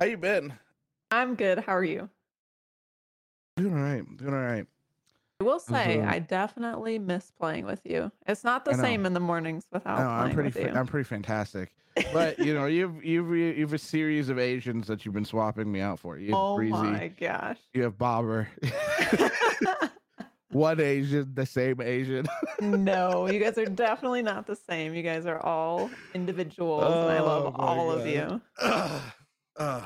How you been? I'm good. How are you? Doing all right. Doing all right. I will say I definitely miss playing with you. It's not the same in the mornings without I'm pretty. with Fa- you. I'm pretty fantastic. But you know, you've you've you've a series of Asians that you've been swapping me out for. You have Oh Breezy. my gosh. You have Bobber. One Asian, the same Asian. No, you guys are definitely not the same. You guys are all individuals, and I love Oh all of god. you. Ugh.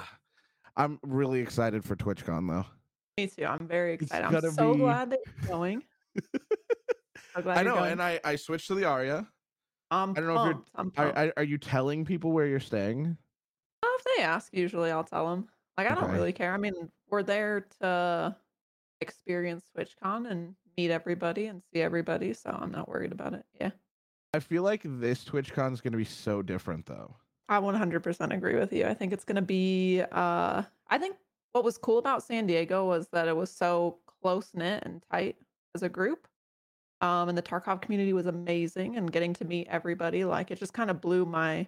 I'm really excited for TwitchCon though. Me too. I'm very excited. I'm so be. glad that you're going. So glad I know, going. and I I switched to the Aria. I'm I don't know if you're. I'm Are, are, you telling people where you're staying? Well, if they ask, usually I'll tell them. Like, I don't Okay. really care. I mean, we're there to experience TwitchCon and meet everybody and see everybody, so I'm not worried about it. Yeah. I feel like this TwitchCon is going to be so different though. I 100% agree with you. I think it's going to be uh I think what was cool about San Diego was that it was so close knit and tight as a group. Um and the Tarkov community was amazing and getting to meet everybody like it just kind of blew my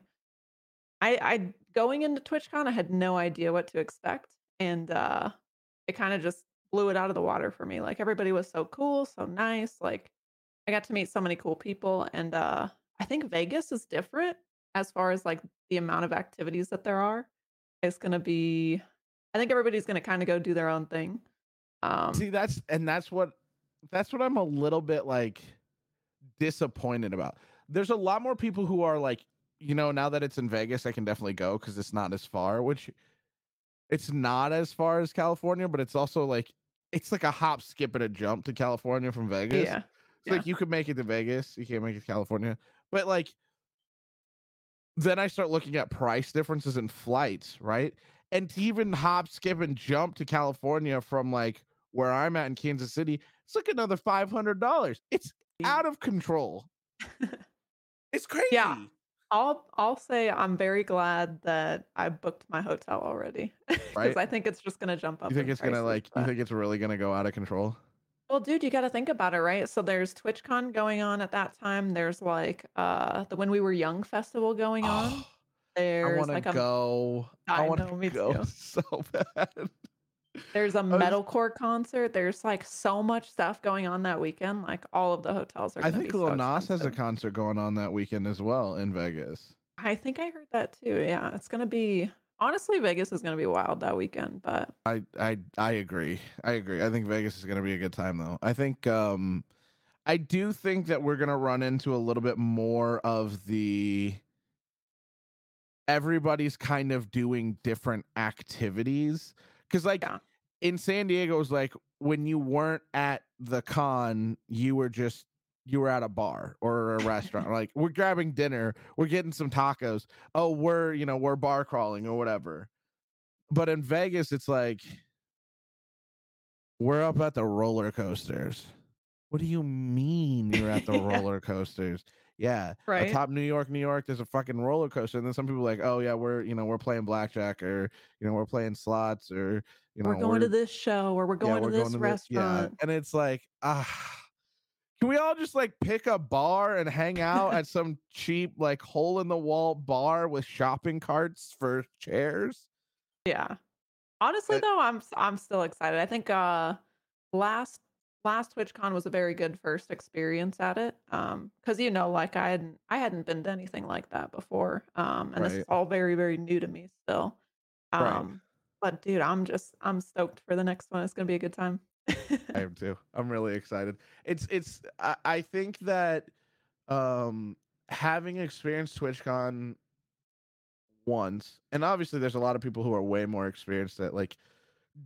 I I going into TwitchCon I had no idea what to expect and uh it kind of just blew it out of the water for me. Like everybody was so cool, so nice. Like I got to meet so many cool people and uh I think Vegas is different as far as like the amount of activities that there are. It's going to be I think everybody's going to kind of go do their own thing. Um See, that's and that's what that's what I'm a little bit like disappointed about. There's a lot more people who are like, you know, now that it's in Vegas, I can definitely go because it's not as far, which it's not as far as California, but it's also like it's like a hop, skip, and a jump to California from Vegas. yeah. It's Yeah. like you could make it to Vegas, you can't make it to California. But like then I start looking at price differences in flights, right? And to even hop, skip, and jump to California from like where I'm at in Kansas City, it's like another five hundred dollars. It's out of control. It's crazy. Yeah. I'll I'll say I'm very glad that I booked my hotel already because Right? I think it's just going to jump up You think in it's gonna prices, like you think it's really gonna go out of control? Well, dude, you gotta think about it, right? So there's TwitchCon going on at that time. There's like uh the When We Were Young festival going on. Oh, I There's wanna like go. I I know, me go too. so bad. There's a was metalcore concert. There's like so much stuff going on that weekend. Like all of the hotels are I think Lil so Nas has a concert going on that weekend as well in Vegas. I think I heard that too. Yeah, it's gonna be honestly Vegas is gonna be wild that weekend, but I I I agree. I agree. I think Vegas is gonna be a good time though. I think um I do think that we're gonna run into a little bit more of the everybody's kind of doing different activities. Cause like yeah. in San Diego it was like when you weren't at the con, you were just you were at a bar or a restaurant. like we're grabbing dinner, we're getting some tacos. Oh, we're you know, we're bar crawling or whatever. But in Vegas, it's like we're up at the roller coasters. What do you mean you're at the yeah, roller coasters? Yeah, right? atop New York, New York, there's a fucking roller coaster. And then some people are like, oh yeah, we're you know we're playing blackjack or you know we're playing slots or you know We're going to this show or we're yeah going to we're going this to the yeah. restaurant. And it's like ah, can we all just like pick a bar and hang out at some cheap like hole in the wall bar with shopping carts for chairs? Yeah. Honestly It, though, I'm I'm still excited. I think uh last last TwitchCon was a very good first experience at it. Um cuz you know like I hadn't I hadn't been to anything like that before. Um and this is all very very new to me still. right. Um but dude, I'm just I'm stoked for the next one. It's going to be a good time. I am too. I'm really excited. It's it's I, I think that um having experienced TwitchCon once, and obviously there's a lot of people who are way more experienced at like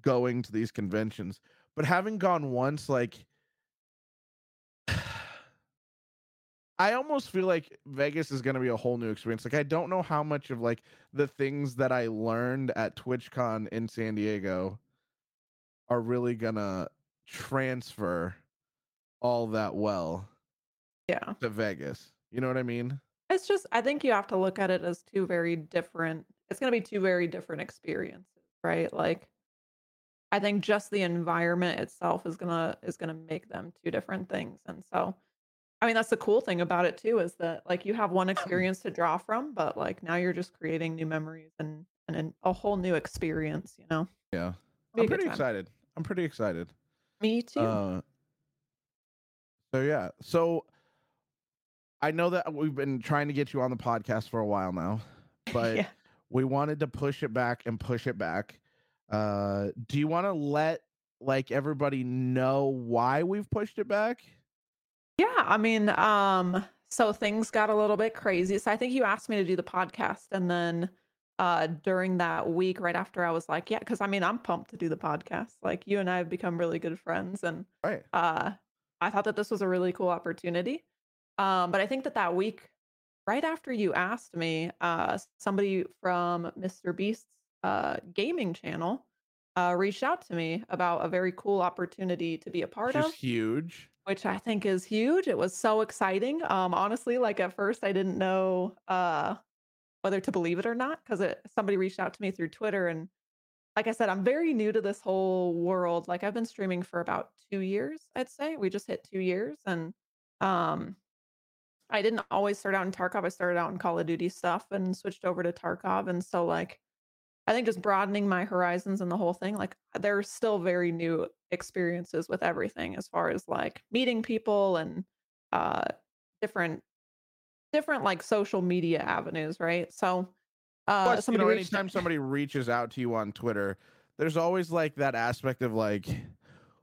going to these conventions, but having gone once, like I almost feel like Vegas is gonna be a whole new experience. Like I don't know how much of like the things that I learned at TwitchCon in San Diego are really gonna transfer all that well yeah. to Vegas. You know what I mean? It's just I think you have to look at it as two very different it's going to be two very different experiences, right? Like I think just the environment itself is gonna is gonna make them two different things. And so, I mean, that's the cool thing about it too is that like you have one experience to draw from, but like now you're just creating new memories and and an, a whole new experience. You know, Yeah. I'm pretty excited. I'm pretty excited. Me too. Uh, so yeah. So I know that we've been trying to get you on the podcast for a while now, but yeah. we wanted to push it back and push it back. Uh, do you want to let like everybody know why we've pushed it back? Yeah, I mean, um, so things got a little bit crazy. So I think you asked me to do the podcast, and then uh during that week, right after I was like, yeah, because I mean, I'm pumped to do the podcast. Like you and I have become really good friends, and Right. uh I thought that this was a really cool opportunity. Um, but I think that that week, right after you asked me, uh, somebody from Mr. Beast's uh gaming channel uh reached out to me about a very cool opportunity to be a part Which of huge. which I think is huge. It was so exciting. Um, honestly, like at first I didn't know uh whether to believe it or not because it somebody reached out to me through Twitter and like I said, I'm very new to this whole world. Like I've been streaming for about two years, I'd say. We just hit two years. And um I didn't always start out in Tarkov. I started out in Call of Duty stuff and switched over to Tarkov. And so like I think just broadening my horizons and the whole thing, like there's still very new experiences with everything as far as like meeting people and uh different different like social media avenues, right? So uh Plus, you somebody know, anytime somebody reaches out to you on Twitter, there's always like that aspect of like,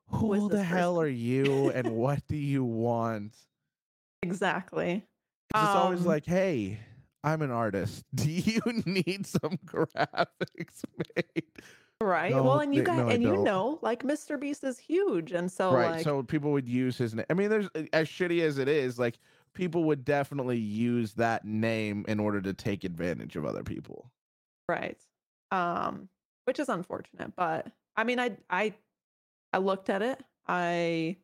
Who who the hell person?" are you and what do you want? exactly. 'Cause it's always Um, like, hey, I'm an artist. Do you need some graphics made? Right. No, well, and you got no, and you know, like Mr. Beast is huge. And so right. like so people would use his name. I mean, there's as shitty as it is, like people would definitely use that name in order to take advantage of other people. Right. Um, which is unfortunate, but I mean, I I I looked at it. I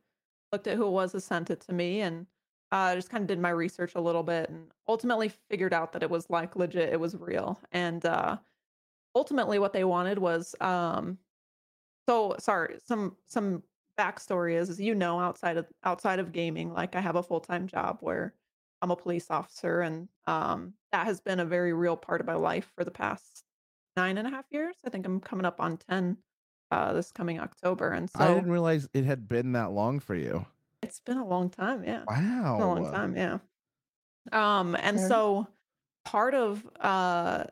looked at who it was that sent it to me, and uh, just kind of did my research a little bit, and ultimately figured out that it was like legit. It was real, and uh, ultimately, what they wanted was um. So sorry, some some backstory is, is you know outside of outside of gaming, like I have a full time job where I'm a police officer, and um, that has been a very real part of my life for the past nine and a half years. I think I'm coming up on ten uh, this coming October, and I didn't realize it had been that long for you. it's been a long time. Yeah, Wow. a long time. Yeah. Um, and Okay. so part of uh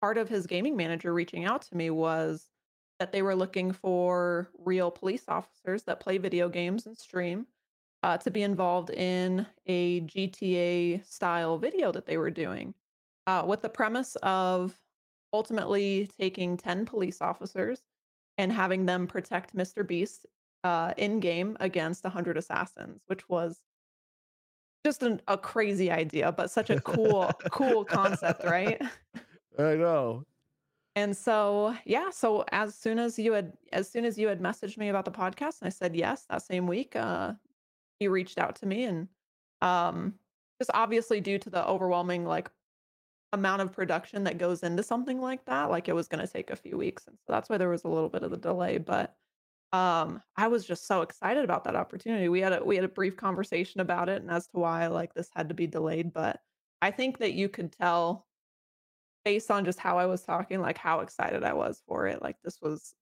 part of his gaming manager reaching out to me was that they were looking for real police officers that play video games and stream uh, to be involved in a GTA style video that they were doing uh, with the premise of ultimately taking 10 police officers and having them protect Mr. Beast uh, in game against 100 assassins, which was just an, a crazy idea, but such a cool, cool concept, right? I know. And so, yeah, so as soon as you had as soon as you had messaged me about the podcast and I said yes that same week, uh he reached out to me and um just obviously due to the overwhelming like amount of production that goes into something like that, like it was going to take a few weeks and so that's why there was a little bit of the delay, but um I was just so excited about that opportunity. We had a we had a brief conversation about it and as to why like this had to be delayed, but I think that you could tell based on just how I was talking, like how excited I was for it. Like this was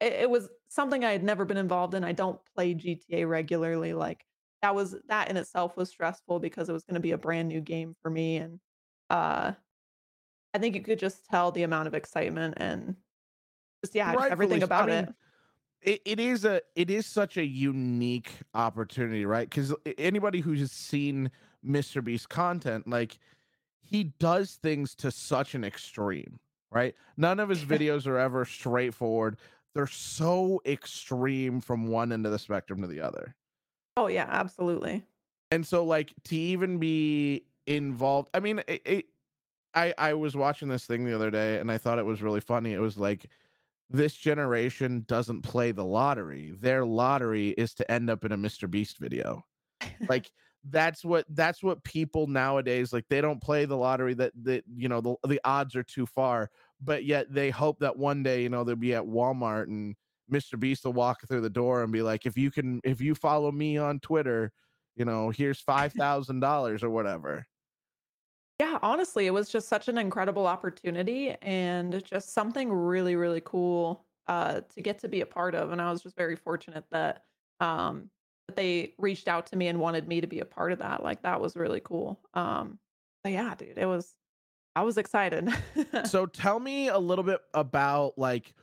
it, it was something I had never been involved in. I don't play GTA regularly. Like that was that in itself was stressful because it was going to be a brand new game for me and uh I think you could just tell the amount of excitement and just yeah, just everything so. I about mean, it. it, it is a it is such a unique opportunity right because anybody who's seen mr beast content like he does things to such an extreme right? None of his videos are ever straightforward. They're so extreme from one end of the spectrum to the other. Oh yeah, absolutely. and so like to even be involved i mean it, it, i i was watching this thing the other day and i thought it was really funny. It was like this generation doesn't play the lottery. Their lottery is to end up in a mr beast video. Like that's what that's what people nowadays like they don't play the lottery that that you know the, the odds are too far but yet they hope that one day you know they'll be at walmart and mr beast will walk through the door and be like if you can if you follow me on twitter you know here's five thousand dollars or whatever Yeah, honestly, it was just such an incredible opportunity and just something really, really cool uh, to get to be a part of. And I was just very fortunate that um, that they reached out to me and wanted me to be a part of that. Like that was really cool. Um, but yeah, dude, it was. I was excited. So tell me a little bit about like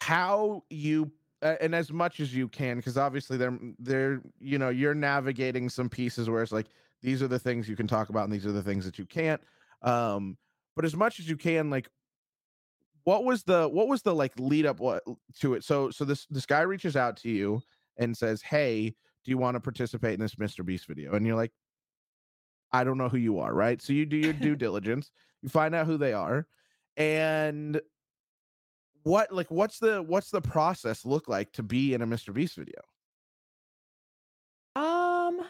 how you and as much as you can because obviously they're they're you know you're navigating some pieces where it's like these are the things you can talk about and these are the things that you can't um but as much as you can like what was the what was the like lead up what to it so so this this guy reaches out to you and says hey do you want to participate in this mr beast video and you're like i don't know who you are right so you do your due diligence you find out who they are and what like what's the what's the process look like to be in a mr beast video um,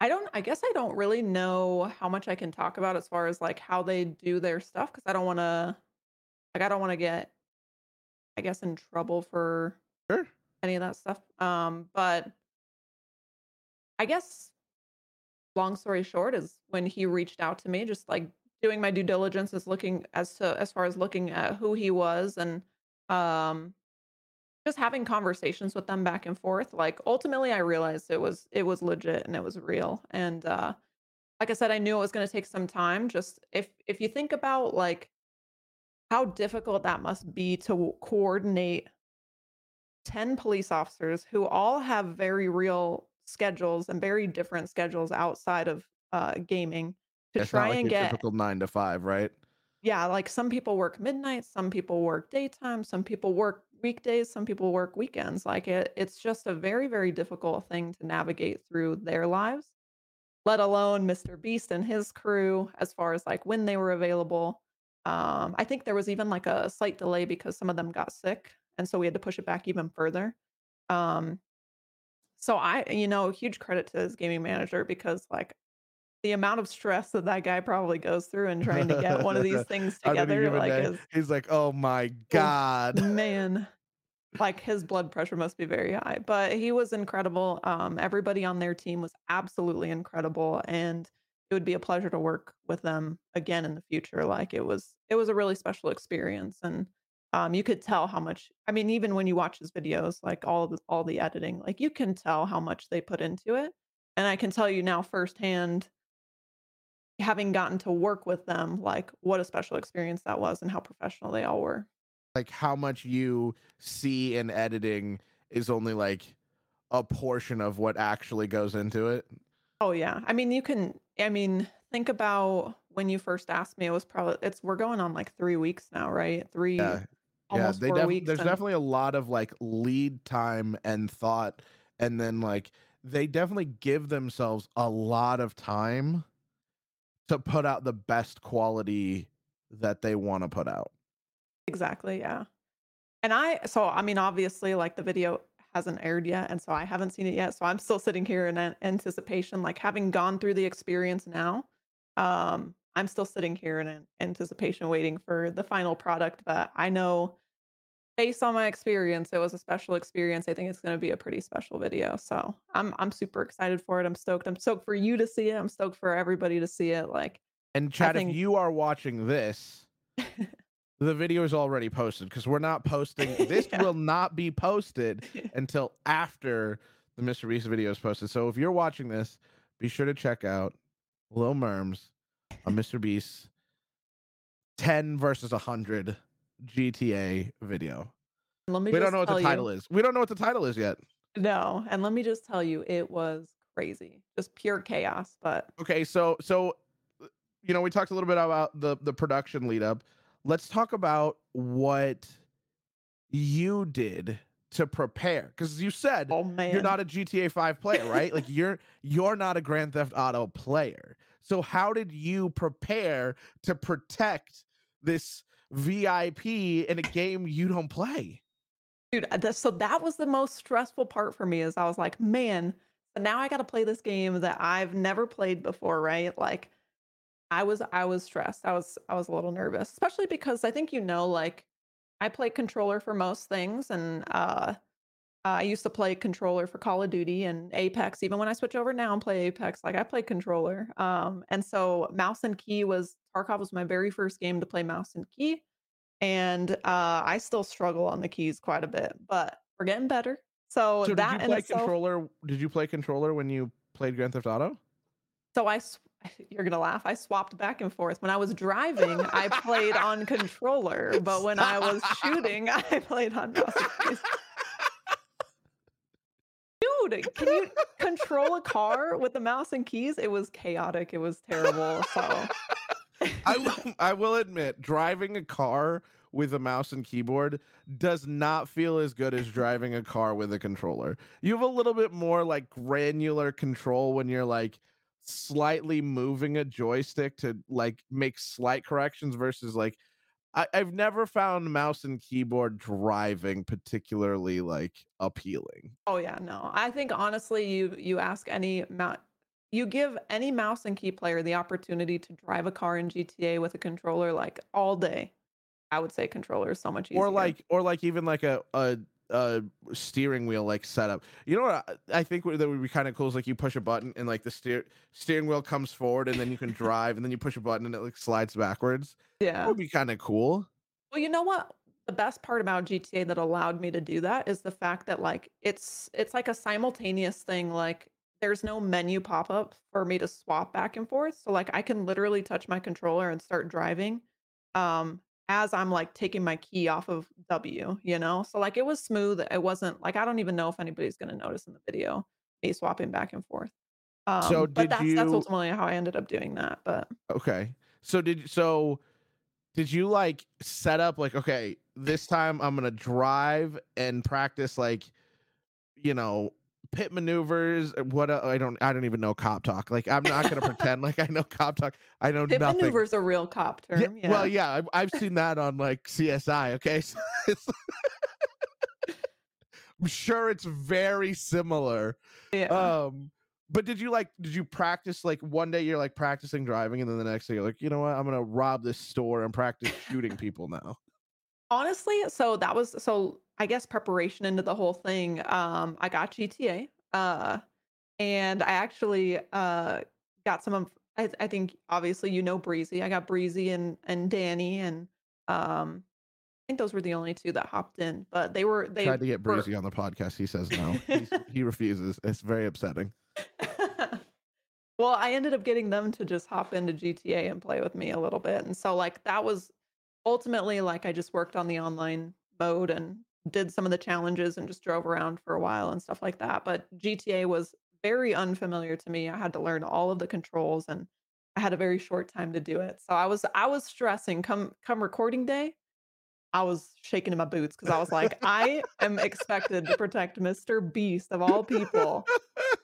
I don't. I guess I don't really know how much I can talk about as far as like how they do their stuff because I don't want to. Like, I don't want to get, I guess, in trouble for sure any of that stuff. Um, but I guess long story short is when he reached out to me, just like doing my due diligence is looking as to as far as looking at who he was and um just having conversations with them back and forth. Like ultimately I realized it was it was legit and it was real. And uh like I said, I knew it was gonna take some time. Just if if you think about like how difficult that must be to coordinate 10 police officers who all have very real schedules and very different schedules outside of uh, gaming to it's try like and get typical nine to five right? Yeah like some people work midnight some people work daytime some people work weekdays some people work weekends like it it's just a very very difficult thing to navigate through their lives let alone mr beast and his crew as far as like when they were available. Um i think there was even like a slight delay because some of them got sick and so we had to push it back even further um so I, you know, huge credit to his gaming manager because like the amount of stress that that guy probably goes through in trying to get one of these things together, like is, he's like oh my oof, god man, like his blood pressure must be very high. But he was incredible. Um, everybody on their team was absolutely incredible, and it would be a pleasure to work with them again in the future. Like it was, it was a really special experience, and um, you could tell how much. I mean, even when you watch his videos, like all the all the editing, like you can tell how much they put into it. And I can tell you now firsthand, having gotten to work with them, like what a special experience that was, and how professional they all were. like how much you see in editing is only like a portion of what actually goes into it Oh yeah. I mean, you can I mean, think about when you first asked me, it was probably it's we're going on like 3 weeks now, right? 3 yeah yeah they 4 def- weeks there's definitely a lot of like lead time and thought and then like they definitely give themselves a lot of time to put out the best quality that they want to put out exactly, yeah. And I so I mean, obviously like the video hasn't aired yet and so I haven't seen it yet. So I'm still sitting here in an- anticipation like having gone through the experience now. Um I'm still sitting here in an anticipation waiting for the final product, but I know based on my experience, it was a special experience. I think it's going to be a pretty special video. So I'm I'm super excited for it. I'm stoked. I'm stoked for you to see it. I'm stoked for everybody to see it. Like and chad if you are watching this the video is already posted because we're not posting this yeah. will not be posted until after the Mr. Beast video is posted. So if you're watching this, be sure to check out Lil Mermz on Mr. Beast. 10 versus 100 GTA video. Let me We don't know what the title you. is. We don't know what the title is yet. No, and let me just tell you, it was crazy. Just pure chaos. But Okay, so so uh, you know, we talked a little bit about the the production lead up. Let's talk about what you did to prepare cuz you said oh you're not a GTA 5 player, right? Like you're you're not a Grand Theft Auto player. So how did you prepare to protect this VIP in a game you don't play? Dude, uh, so that was the most stressful part for me is I was like, man, now I got to play this game that I've never played before, right? Like I was I was stressed. I was I was a little nervous, especially because I think you know like I play controller for most things and uh I used to play controller for Call of Duty and Apex. Even when I switch over now and play Apex, like I play controller. Um, and so mouse and key was Tarkov was my very first game to play mouse and key. And uh, I still struggle on the keys quite a bit, but we're getting better. So, So did you that play itself, controller? Did you play controller when you played Grand Theft Auto? so I, you're gonna laugh. I swapped back and forth. When I was driving, I played on controller, but when I was shooting, I played on mouse and keys. Dude, can you control a car with the mouse and keys? It was chaotic. It was terrible. So I will, I will admit, driving a car with a mouse and keyboard does not feel as good as driving a car with a controller. You have a little bit more like granular control when you're like slightly moving a joystick to like make slight corrections versus like I, I've never found mouse and keyboard driving particularly like appealing. Oh yeah, no. I think honestly, you you ask any mou you give any mouse and key player the opportunity to drive a car in GTA with a controller like all day. I would say controller is so much easier. or like or like even like a a, a steering wheel like setup you know what i, I think that would be kind of cool is like you push a button and like the steer steering wheel comes forward and then you can drive and then you push a button and it like slides backwards that yeah. would be kind of cool Well, you know what? The best part about GTA that allowed me to do that is the fact that like it's it's like a simultaneous thing. Like there's no menu pop up for me to swap back and forth. So like I can literally touch my controller and start driving um as I'm like taking my key off of W, you know? So like it was smooth. It wasn't like I don't even know if anybody's gonna notice in the video me swapping back and forth. so Um, but did that's that's you ultimately how I ended up doing that. But okay so did so did you like set up like okay this time i'm gonna drive and practice like you know pit maneuvers uh, what uh, i don't i don't even know cop talk like i'm not gonna pretend like i know cop talk i know pit nothing maneuver is a real cop Yeah, term. Yeah. Well, yeah, I've, I've seen that on like CSI. Okay, so it's, I'm sure it's very similar. yeah. Um, but did you like? Did you practice like one day you're like practicing driving, and then the next day you're like, you know what? I'm gonna rob this store and practice shooting people now. Honestly, so that was so I guess preparation into the whole thing. Um, I got GTA, uh, and I actually uh got some of I, I think obviously you know Breezy. I got Breezy and and Danny and um I think those were the only two that hopped in, but they were they Tried to get were Breezy on the podcast. He says no. He's, he refuses. It's very upsetting. well, I ended up getting them to just hop into GTA and play with me a little bit. And so like that was ultimately like I just worked on the online mode and did some of the challenges and just drove around for a while and stuff like that. But GTA was very unfamiliar to me. I had to learn all of the controls and I had a very short time to do it. So I was I was stressing come come recording day. I was shaking in my boots because I was like, I am expected to protect Mr. Beast of all people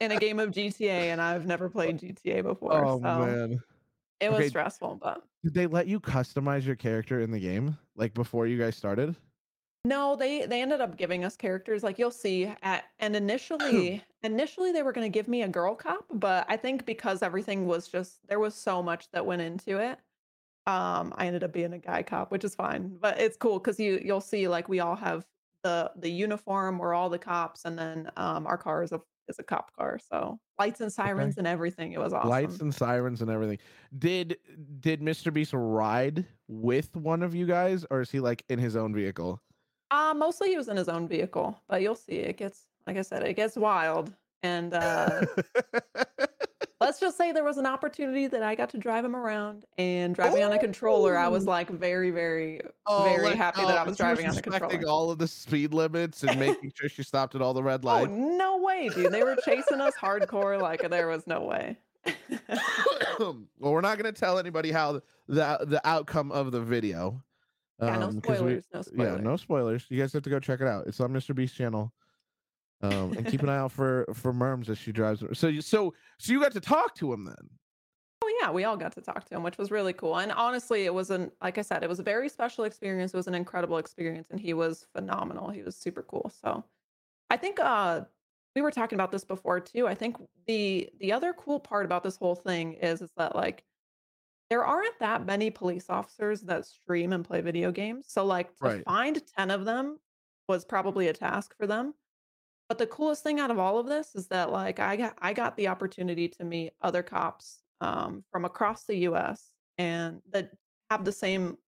in a game of GTA, and I've never played GTA before. Oh so man. it was Okay. stressful, but Did they let you customize your character in the game like before you guys started? No, they they ended up giving us characters like you'll see at and initially initially they were gonna give me a girl cop, but I think because everything was just there was so much that went into it. Um, I ended up being a guy cop, which is fine, but it's cool because you you'll see like we all have the the uniform, we're all the cops, and then um our car is a is a cop car. So lights and sirens and everything. It was awesome. lights and sirens and everything. Did did Mr. Beast ride with one of you guys, or is he like in his own vehicle? Uh, mostly he was in his own vehicle, but you'll see it gets, like I said, it gets wild. And uh, let's just say there was an opportunity that I got to drive him around and driving on a controller. I was like very, very, Oh, very like, happy that I oh, was driving on a controller. all of the speed limits and making sure she stopped at all the red Oh, lights. no way, dude. They were chasing us hardcore. Like there was no way. well, we're not going to tell anybody how the the outcome of the video. Yeah, no um, 'cause we- spoilers. no spoilers. Yeah, no spoilers. You guys have to go check it out. It's on Mr. Beast channel. Um, and keep an eye out for for Mermz as she drives. So you so so you got to talk to him then. Oh yeah, we all got to talk to him, which was really cool. And honestly, it was an like I said, it was a very special experience. It was an incredible experience, and he was phenomenal. He was super cool. So I think uh we were talking about this before too. I think the the other cool part about this whole thing is is that like there aren't that many police officers that stream and play video games. So like to Right. find 10 of them was probably a task for them. But the coolest thing out of all of this is that, like, I got I got the opportunity to meet other cops, um, from across the US and that have the same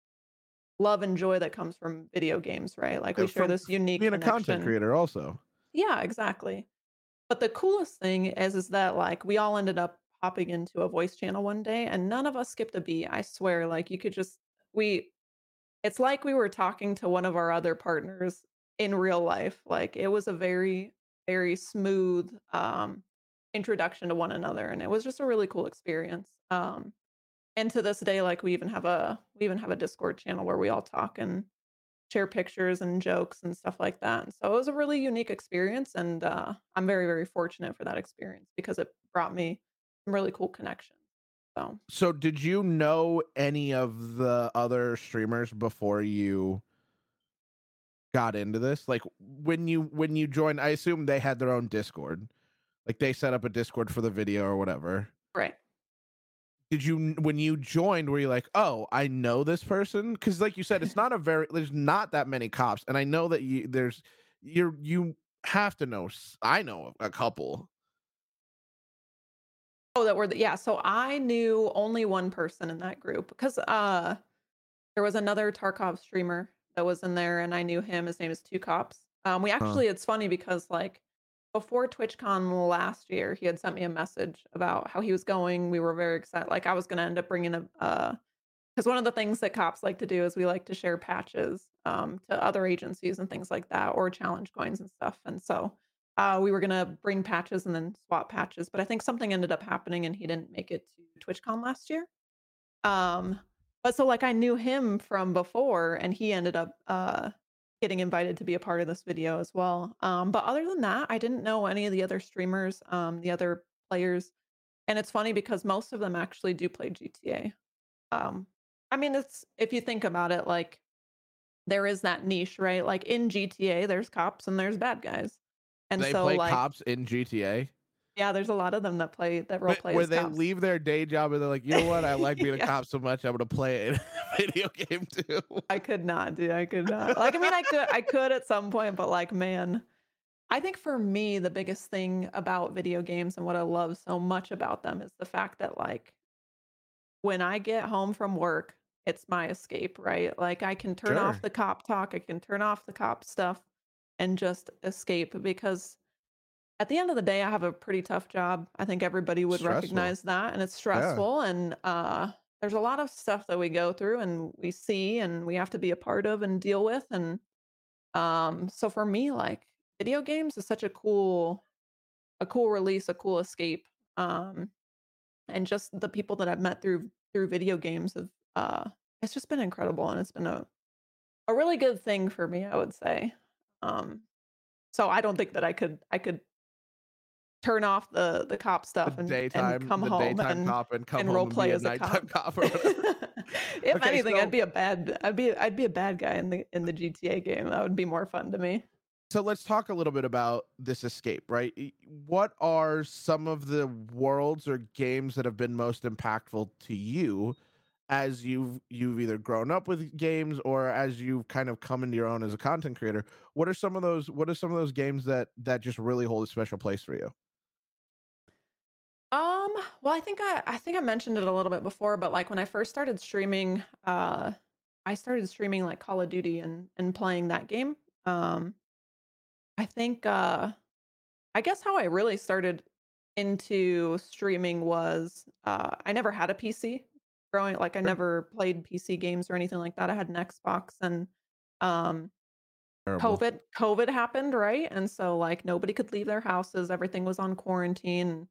love and joy that comes from video games, right? Like, we share this unique being a content creator also. Yeah, exactly. But the coolest thing is is that, like, we all ended up hopping into a voice channel one day, and none of us skipped a beat, I swear, like, you could just we it's like we were talking to one of our other partners in real life, like, it was a very, very smooth, um, introduction to one another, and it was just a really cool experience, um, and to this day, like, we even have a we even have a Discord channel where we all talk and share pictures and jokes and stuff like that, and so it was a really unique experience, and, uh, I'm very, very fortunate for that experience because it brought me really cool connections, so So did you know any of the other streamers before you got into this? Like when you when you joined, I assume they had their own Discord. Like they set up a Discord for the video or whatever. Right. Did you when you joined were you like, "Oh, I know this person?" Cuz like you said, it's not a very there's not that many cops and I know that you there's you're you have to know i know a couple. Oh, that were the yeah, so I knew only one person in that group because, uh, there was another Tarkov streamer that was in there, and I knew him, his name is Two Cops. Um, we Huh. actually it's funny because, like, before TwitchCon last year, he had sent me a message about how he was going, we were very excited like, I was gonna end up bringing a uh 'cause one of the things that cops like to do is we like to share patches, um, to other agencies and things like that, or challenge coins and stuff, and so, uh, we were gonna bring patches and then swap patches, but I think something ended up happening and he didn't make it to TwitchCon last year. Um, but so, like, I knew him from before, and he ended up, uh, getting invited to be a part of this video as well. Um, but other than that, I didn't know any of the other streamers, um, the other players, and it's funny because most of them actually do play GTA. Um, I mean, it's if you think about it, like, there is that niche, right? Like, in GTA, there's cops and there's bad guys, and They so, play like cops in GTA. yeah, there's a lot of them that play that role play Where they cops. leave their day job and they're like, you know what? I like being a cop so much, I'm gonna play it in a video game too. I could not, dude. I could not. Like, I mean, I could, I could at some point, but like, man, I think for me, the biggest thing about video games and what I love so much about them is the fact that, like, when I get home from work, it's my escape, right? Like, I can turn off the cop talk, I can turn off the cop stuff and just escape because at the end of the day, I have a pretty tough job. I think everybody would Stressful. recognize that, and it's Yeah. stressful. And uh, there's a lot of stuff that we go through and we see, and we have to be a part of and deal with. And um, so for me, like video games is such a cool, a cool release, a cool escape. Um, and just the people that I've met through through video games have uh, it's just been incredible, and it's been a a really good thing for me, I would say. Um, so I don't think that I could I could turn off the the cop stuff and and daytime, come the home and cop and come and home role and play a as a nighttime cop. cop or whatever. If Okay, anything, so I'd be a bad I'd be I'd be a bad guy in the in the GTA game. That would be more fun to me. so let's talk a little bit about this escape, right? What are some of the worlds or games that have been most impactful to you as you've you've either grown up with games or as you've kind of come into your own as a content creator? What are some of those what are some of those games that that just really hold a special place for you? Um, well, I think I I think I mentioned it a little bit before, but like when I first started streaming, uh I started streaming like Call of Duty and and playing that game. Um I think uh I guess how I really started into streaming was uh I never had a PC growing like I never played PC games or anything like that. I had an Xbox and um Terrible. COVID COVID happened, right? And so like nobody could leave their houses, everything was on quarantine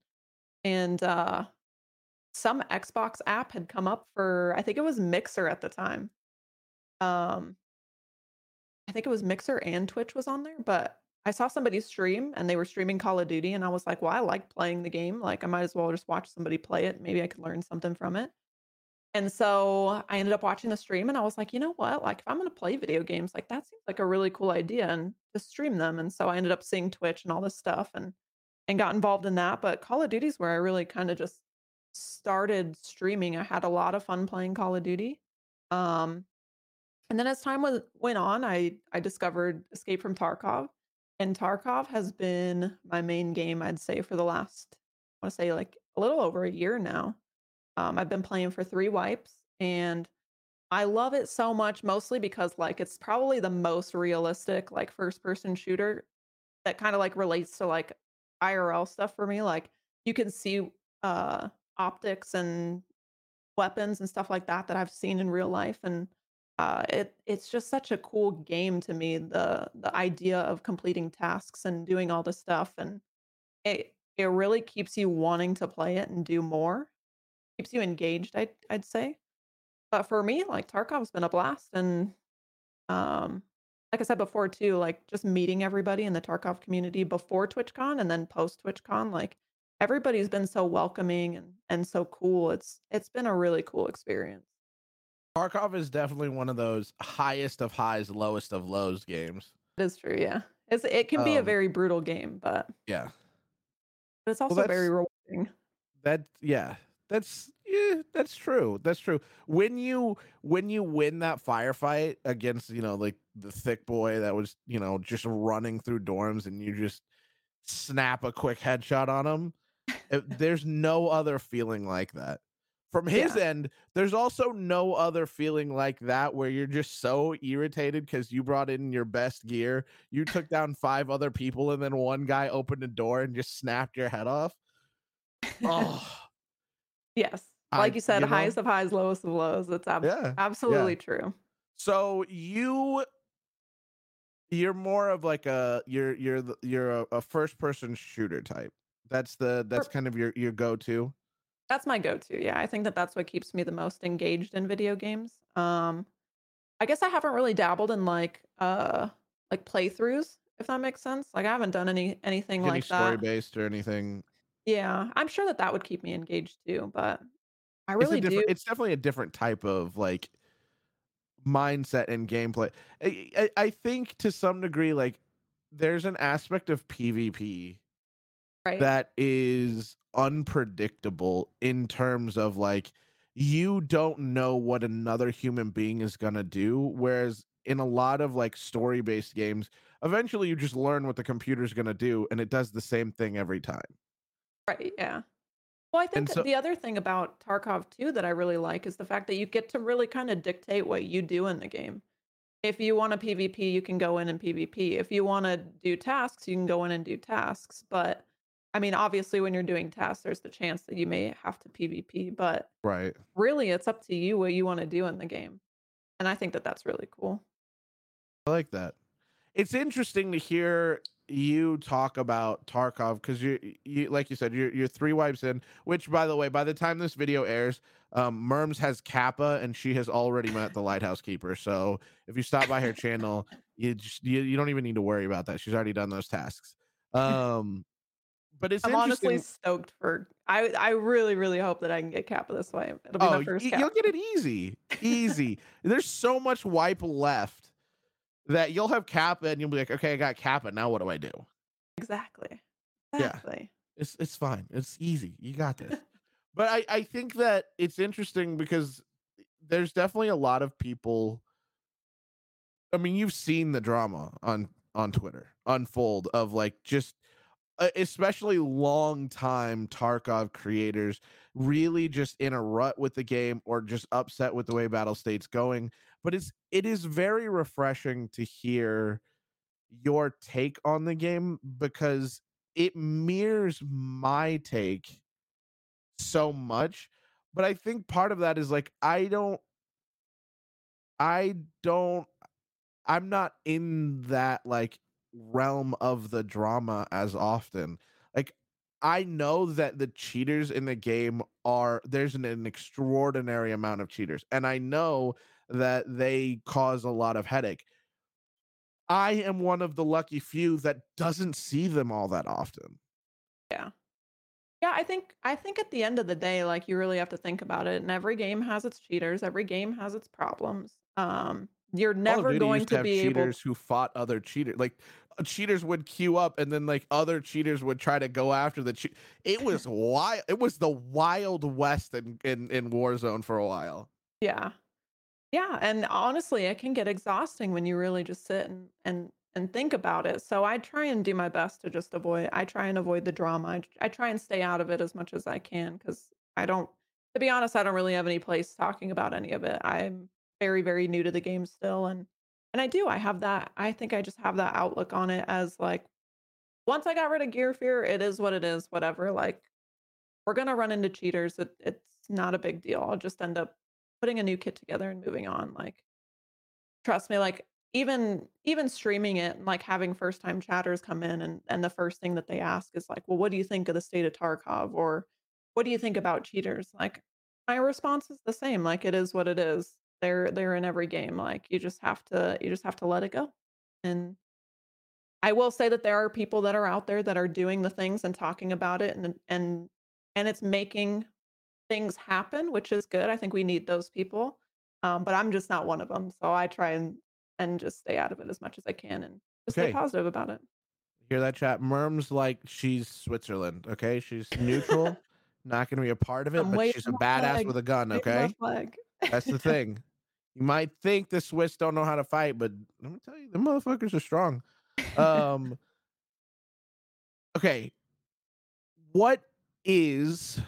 and uh some Xbox app had come up for I think it was Mixer at the time. Um I think it was Mixer and Twitch was on there, but I saw somebody stream and they were streaming Call of Duty and I was like, "Well, I like playing the game. Like I might as well just watch somebody play it. Maybe I could learn something from it." And so I ended up watching the stream and I was like, "You know what? Like if I'm going to play video games, like that seems like a really cool idea and to stream them." And so I ended up seeing Twitch and all this stuff and and got involved in that, but Call of Duty's where I really kind of just started streaming. I had a lot of fun playing Call of Duty. Um and then as time was, went on, I I discovered Escape from Tarkov And Tarkov has been my main game, I'd say, for the last, I wanna say, like, a little over a year now. Um, I've been playing for 3 wipes, and I love it so much, mostly because, like, it's probably the most realistic, like, first-person shooter that kinda, like, relates to, like, IRL stuff for me, like, you can see, uh, optics and weapons and stuff like that that I've seen in real life, and, uh, it it's just such a cool game to me, the the idea of completing tasks and doing all this stuff, and it it really keeps you wanting to play it and do more, keeps you engaged, I'd I'd say. But for me, like, Tarkov's been a blast, and, um, like I said before too, like, just meeting everybody in the Tarkov community before TwitchCon and then post TwitchCon, like, everybody's been so welcoming and and so cool, it's it's been a really cool experience. Tarkov is definitely one of those highest of highs, lowest of lows games. It is true, yeah. It's it can be a Um, very brutal game, but yeah. but it's Well, also very rewarding. that yeah. That's yeah, that's true. That's true. When you when you win that firefight against, you know, like the thick boy that was, you know, just running through dorms and you just snap a quick headshot on him, uh, there's no other feeling like that. From his Yeah. end, there's also no other feeling like that where you're just so irritated because you brought in your best gear, you took down five other people, and then one guy opened a door and just snapped your head off. Oh, Yes. Like I you said, you know? highest of highs, lowest of lows. That's abs Yeah, yeah. absolutely true. So you you're more of like a you're you're the you're a, a first person shooter type. That's the that's kind of your your go-to. that's my go-to, yeah, I think that that's what keeps me the most engaged in video games. Um, I guess I haven't really dabbled in, like, uh, like, playthroughs, if that makes sense. Like, I haven't done any anything Any like story that. based or anything. Yeah, I'm sure that that would keep me engaged too, but I It's really do it's definitely a different type of like mindset and gameplay. I, I I think to some degree like there's an aspect of PvP right? that is unpredictable in terms of like you don't know what another human being is going to do whereas in a lot of like story based games eventually you just learn what the computer's going to do and it does the same thing every time Right, yeah. Well, I and think so the other thing about Tarkov too that I really like is the fact that you get to really kinda dictate what you do in the game. If you want a PvP, you can go in and PvP. If you wanna do tasks, you can go in and do tasks, but, I mean, obviously, when you're doing tasks, there's the chance that you may have to PvP, but right really, it's up to you what you wanna do in the game, and I think that that's really cool. i like that it's interesting to hear you talk about Tarkov because you, you, like you said, you're, you're three wipes in. Which, by the way, by the time this video airs, um, Merms has Kappa and she has already met the lighthouse keeper. So if you stop by her channel, you just you, you don't even need to worry about that. She's already done those tasks. Um, but it's I'm honestly stoked for I I really, really hope that I can get Kappa this way. It'll be Oh, my y- first you'll get it easy, easy. There's so much wipe left that you'll have Kappa and you'll be like, okay, I got Kappa. Now what do I do? Exactly. Yeah. It's it's fine. It's easy. You got this. But I I think that it's interesting because there's definitely a lot of people. I mean, you've seen the drama on on Twitter unfold of like just especially long time Tarkov creators really just in a rut with the game or just upset with the way Battlestate's going. But it's it is very refreshing to hear your take on the game because it mirrors my take so much. But I think part of that is like I don't I don't I'm not in that like realm of the drama as often. Like I know that the cheaters in the game are there's an, an extraordinary amount of cheaters and I know that they cause a lot of headache. I am one of the lucky few that doesn't see them all that often. Yeah. Yeah, I think I think at the end of the day, like you really have to think about it. And every game has its cheaters. Every game has its problems. Um, you're never Duty going to to have be able cheaters who fought other cheaters. Like uh, cheaters would queue up and then like other cheaters would try to go after the cheat. It was wild. It was the wild west in, in in Warzone for a while. Yeah. Yeah, and honestly, it can get exhausting when you really just sit and and and think about it. So I try and do my best to just avoid I try and avoid the drama. I, I try and stay out of it as much as I can because I don't to be honest, I don't really have any place talking about any of it. I'm very, very new to the game still and and I do. I have that I think I just have that outlook on it as like once I got rid of gear fear, it is what it is, whatever. Like we're gonna run into cheaters. It, it's not a big deal. I'll just end up putting a new kit together and moving on. Like trust me, like even even streaming it and like having first time chatters come in and and the first thing that they ask is like, well, what do you think of the state of Tarkov? Or what do you think about cheaters? Like my response is the same. Like it is what it is. They're they're in every game. Like you just have to you just have to let it go. And I will say that there are people that are out there that are doing the things and talking about it and and and it's making things happen, which is good. I think we need those people. Um, but I'm just not one of them. So I try and and just stay out of it as much as I can and just stay positive about it. Hear that chat? Merm's like she's Switzerland. Okay, she's neutral, not going to be a part of it, I'm but she's a badass flag. with a gun. Okay, that's the thing. You might think the Swiss don't know how to fight, but let me tell you, the motherfuckers are strong. Um, okay, what is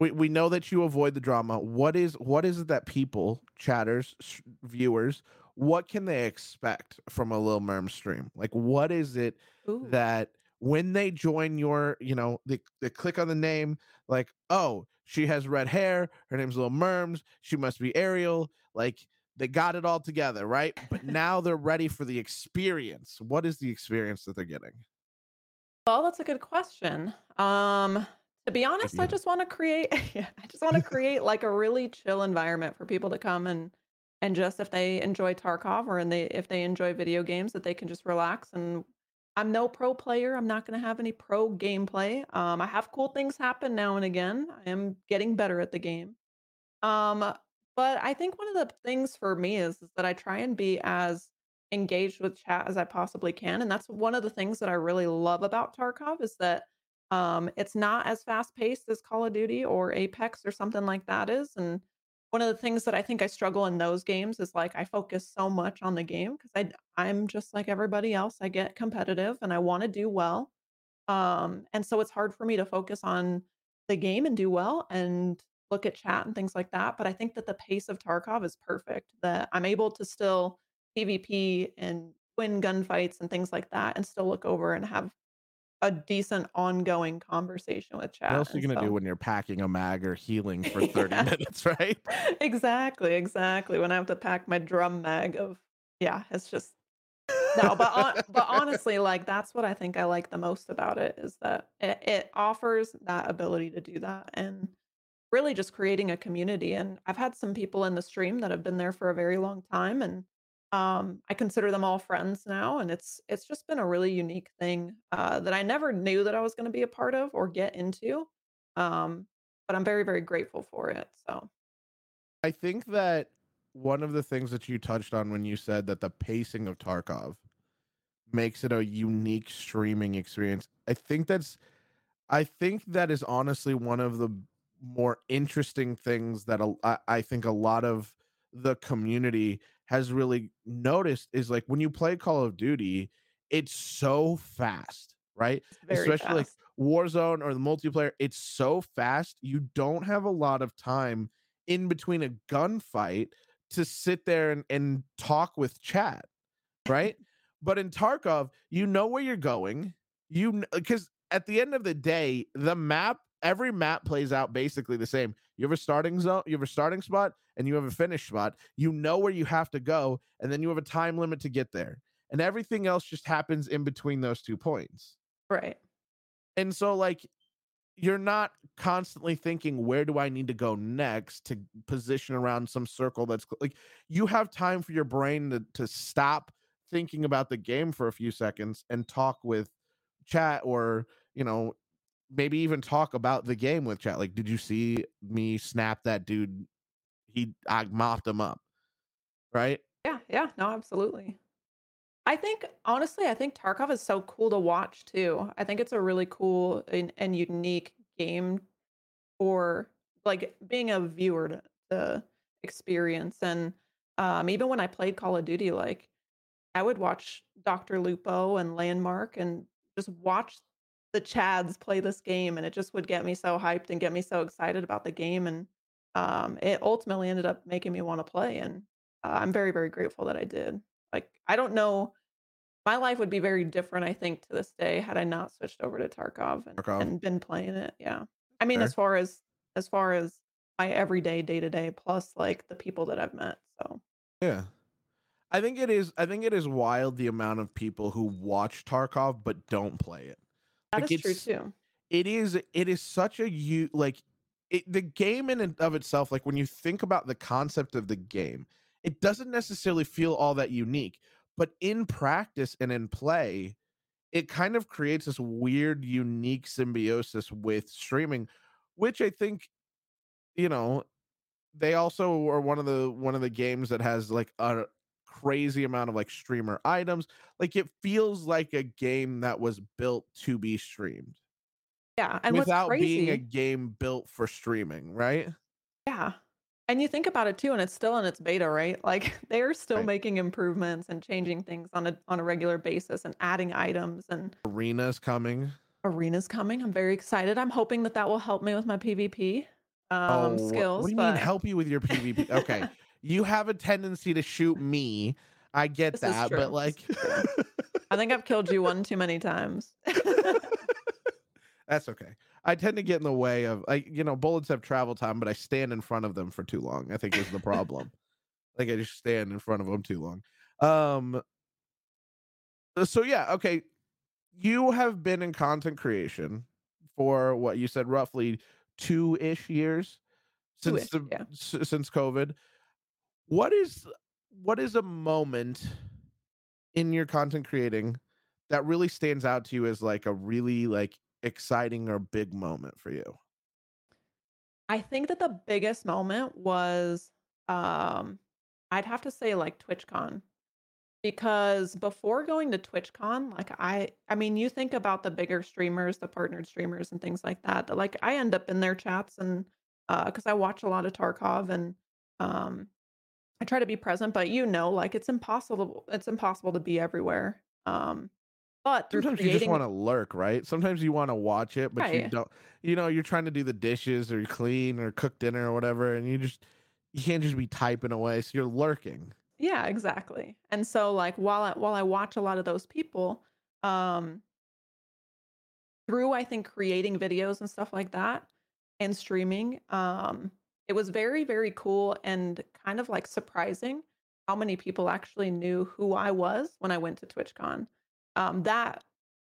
we we know that you avoid the drama. What is what is it that people, chatters, sh- viewers, what can they expect from a Lil Merm stream? Like, what is it Ooh. that when they join your, you know, they, they click on the name, like, oh, she has red hair, her name's Lil Mermz, she must be Ariel, like they got it all together, right? But now they're ready for the experience. What is the experience that they're getting? Well, that's a good question. Um, to be honest, I just want to create yeah, I just want to create like a really chill environment for people to come and and just if they enjoy Tarkov or and they if they enjoy video games that they can just relax and I'm no pro player. I'm not going to have any pro gameplay. Um, I have cool things happen now and again. I am getting better at the game. Um, but I think one of the things for me is, is that I try and be as engaged with chat as I possibly can, and that's one of the things that I really love about Tarkov is that um, it's not as fast paced as Call of Duty or Apex or something like that is. And one of the things that I think I struggle in those games is like I focus so much on the game because I I'm just like everybody else. I get competitive and I want to do well. Um, and so it's hard for me to focus on the game and do well and look at chat and things like that. But I think that the pace of Tarkov is perfect, that I'm able to still PvP and win gunfights and things like that and still look over and have a decent ongoing conversation with What chat. else are you gonna do when you're packing a mag or healing for 30 yeah. minutes, right? Exactly, exactly. When I have to pack my drum mag of yeah, it's just no, but but honestly, like, that's what I think I like the most about it is that it it offers that ability to do that and really just creating a community, and I've had some people in the stream that have been there for a very long time, and, um, I consider them all friends now, and it's it's just been a really unique thing, uh, that I never knew that I was gonna be a part of or get into, um, but I'm very, very grateful for it, so I think that one of the things that you touched on when you said that the pacing of Tarkov makes it a unique streaming experience. I think that's I think that is honestly one of the more interesting things that a, I, I think a lot of the community has really noticed is like when you play Call of Duty, it's so fast, right? Especially like. Warzone or the multiplayer, it's so fast. You don't have a lot of time in between a gunfight to sit there and, and talk with chat right? But in Tarkov, you know where you're going. You because at the end of the day, the map, every map plays out basically the same. You have a starting zone, you have a starting spot, and you have a finish spot. You know where you have to go, and then you have a time limit to get there. And everything else just happens in between those two points. Right. And so like you're not constantly thinking where do I need to go next to position around some circle that's like you have time for your brain to, to stop thinking about the game for a few seconds and talk with chat or you know maybe even talk about the game with chat like did you see me snap that dude he i mopped him up right Yeah, yeah, no, absolutely. I think honestly, I think Tarkov is so cool to watch too. I think it's a really cool and, and unique game for like being a viewer to, to experience. And um, even when I played Call of Duty, like I would watch Dr. Lupo and Lvndmark and just watch the Chads play this game, and it just would get me so hyped and get me so excited about the game, and, um, it ultimately ended up making me wanna play, and, uh, I'm very, very grateful that I did. Like, I don't know my life would be very different, I think, to this day had I not switched over to Tarkov and Tarkov. and been playing it, yeah. I mean, Fair. as far as as far as my everyday day-to-day plus, like, the people that I've met, so Yeah. I think it is I think it is wild the amount of people who watch Tarkov but don't play it. That Like is true too. it is it is such a you like it, the game in and of itself like when you think about the concept of the game it doesn't necessarily feel all that unique but in practice and in play it kind of creates this weird unique symbiosis with streaming which i think you know they also are one of the one of the games that has like a crazy amount of like streamer items like it feels like a game that was built to be streamed Yeah, and what's without being a game built for streaming, right? yeah, and you think about it too, and it's still in its beta, right? Like, they're still Right. making improvements and changing things on a on a regular basis and adding items, and Arena's coming. arena's coming, I'm very excited, I'm hoping that that will help me with my PvP, Oh, um, what, what do you mean help you with your PvP? Okay. You have a tendency to shoot me. I get this that, but like. I think I've killed you one too many times. that's okay. I tend to get in the way of like, you know, bullets have travel time, but I stand in front of them for too long. I think is the problem. like I just stand in front of them too long. Um so yeah, okay. You have been in content creation for what you said roughly two-ish years since Two-ish, the yeah. s- since COVID. What is what is a moment in your content creating that really stands out to you as like a really like exciting or big moment for you? I think that the biggest moment was, um, I'd have to say like TwitchCon because before going to TwitchCon, like I, I mean, you think about the bigger streamers, the partnered streamers, and things like that. Like I end up in their chats and because I watch a lot of Tarkov and um, I try to be present, but you know, like it's impossible. It's impossible to be everywhere. Um, but through Sometimes you just want to lurk, right? Sometimes you want to watch it, but you don't. You know, you're trying to do the dishes or clean or cook dinner or whatever, and you just you can't just be typing away, so you're lurking. Yeah, exactly. And so like while I while I watch a lot of those people, um, through I think creating videos and stuff like that and streaming, um, it was very, very cool and kind of like surprising how many people actually knew who I was when I went to TwitchCon. Um, that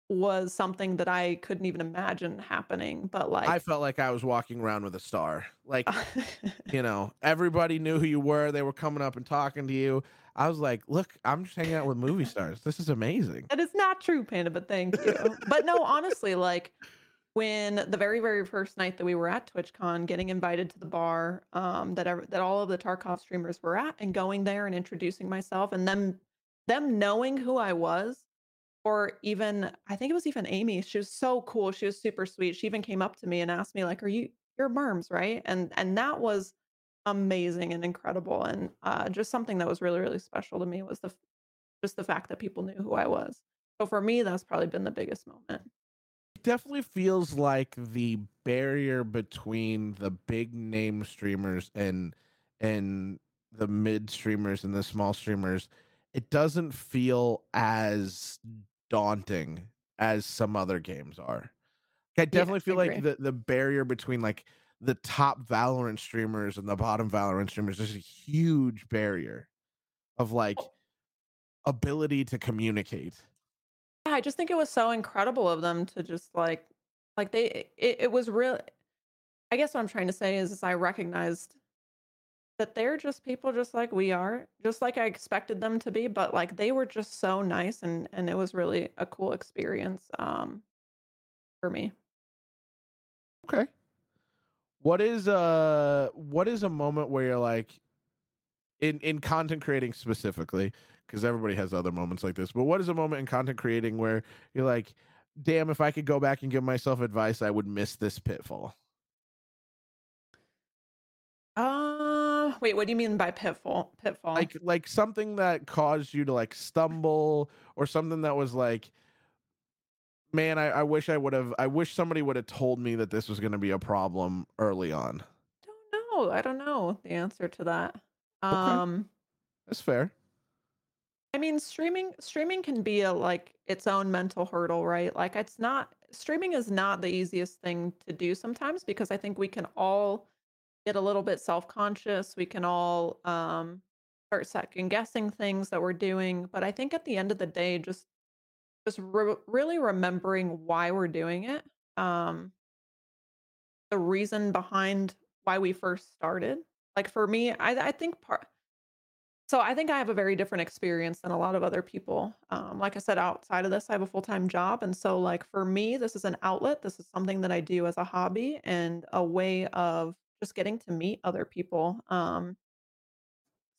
was something that I couldn't even imagine happening, but like, I felt like I was walking around with a star. Like You know, everybody knew who you were. They were coming up and talking to you. I was like, look, I'm just hanging out with movie stars. This is amazing. That is not true, Panda, but thank you. But no, honestly, like when the very, very first night that we were at TwitchCon, getting invited to the bar um, that ev- that all of the Tarkov streamers were at, and going there and introducing myself, and them them knowing who I was, or even I think it was even Amy. She was so cool. She was super sweet. She even came up to me and asked me like, "Are you you're Mermz, right?" And and that was amazing and incredible, and uh, just something that was really, really special to me was the just the fact that people knew who I was. So for me, that's probably been the biggest moment. It definitely feels like the barrier between the big name streamers and and the mid streamers and the small streamers, it doesn't feel as daunting as some other games are. I Yeah, definitely I feel like the the barrier between like the top Valorant streamers and the bottom Valorant streamers is a huge barrier of like Well, ability to communicate. Yeah, I just think it was so incredible of them to just like, like they, it, it was real. I guess what I'm trying to say is, is I recognized that they're just people just like we are, just like I expected them to be, but like they were just so nice and and it was really a cool experience um for me. Okay. What is uh what is a moment where you're like in in content creating specifically because everybody has other moments like this but what is a moment in content creating where you're like damn if i could go back and give myself advice i would miss this pitfall Uh wait, what do you mean by pitfall? Pitfall? Like like something that caused you to like stumble or something that was like man, I, I wish I would have I wish somebody would have told me that this was gonna be a problem early on. Don't know. I don't know the answer to that. Okay. Um, That's fair. I mean, streaming streaming can be a like its own mental hurdle, right? Like it's not streaming is not the easiest thing to do sometimes because I think we can all get a little bit self-conscious. We can all um start second guessing things that we're doing, but I think at the end of the day just just re- really remembering why we're doing it. Um the reason behind why we first started. Like for me, I I think part so I think I have a very different experience than a lot of other people. Um, like I said, outside of this, I have a full time job, and so like for me, this is an outlet. This is something that I do as a hobby and a way of just getting to meet other people. Um,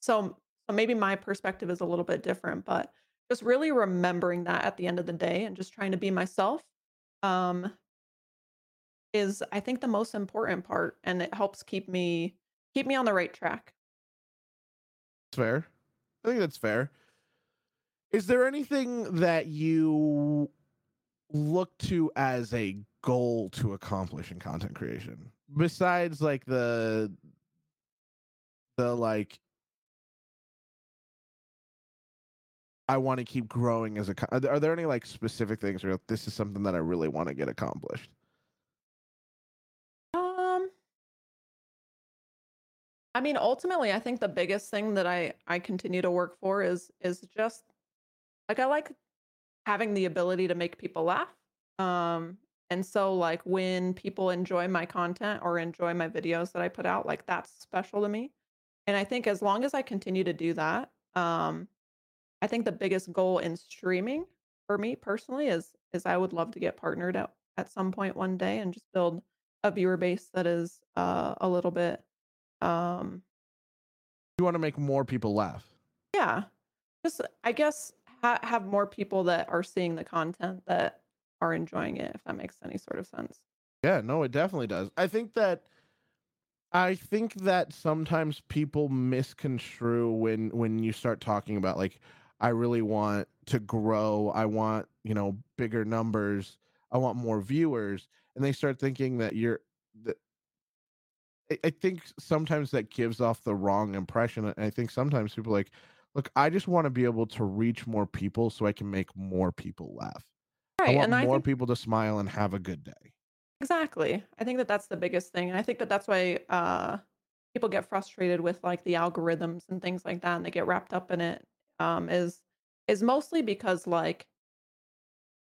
so so maybe my perspective is a little bit different, but just really remembering that at the end of the day and just trying to be myself um, is I think the most important part, and it helps keep me keep me on the right track. Fair. I think that's fair. Is there anything that you look to as a goal to accomplish in content creation besides like the the like I want to keep growing as a are there, are there any like specific things where this is something that I really want to get accomplished? I mean, ultimately, I think the biggest thing that I I continue to work for is is just like I like having the ability to make people laugh. Um, and so like when people enjoy my content or enjoy my videos that I put out, like that's special to me. And I think as long as I continue to do that, um, I think the biggest goal in streaming for me personally is is I would love to get partnered out at some point one day and just build a viewer base that is uh, a little bit um You want to make more people laugh. yeah just i guess ha- have more people that are seeing the content that are enjoying it if that makes any sort of sense Yeah, no, it definitely does. I think that I think that sometimes people misconstrue when when you start talking about like I really want to grow, I want, you know, bigger numbers, I want more viewers, and they start thinking that you're that I I think sometimes that gives off the wrong impression. And I think sometimes people are like, look, I just want to be able to reach more people so I can make more people laugh. I right want and i more think people to smile and have a good day. exactly i think that that's the biggest thing and i think that that's why uh people get frustrated with like the algorithms and things like that and they get wrapped up in it um is is mostly because like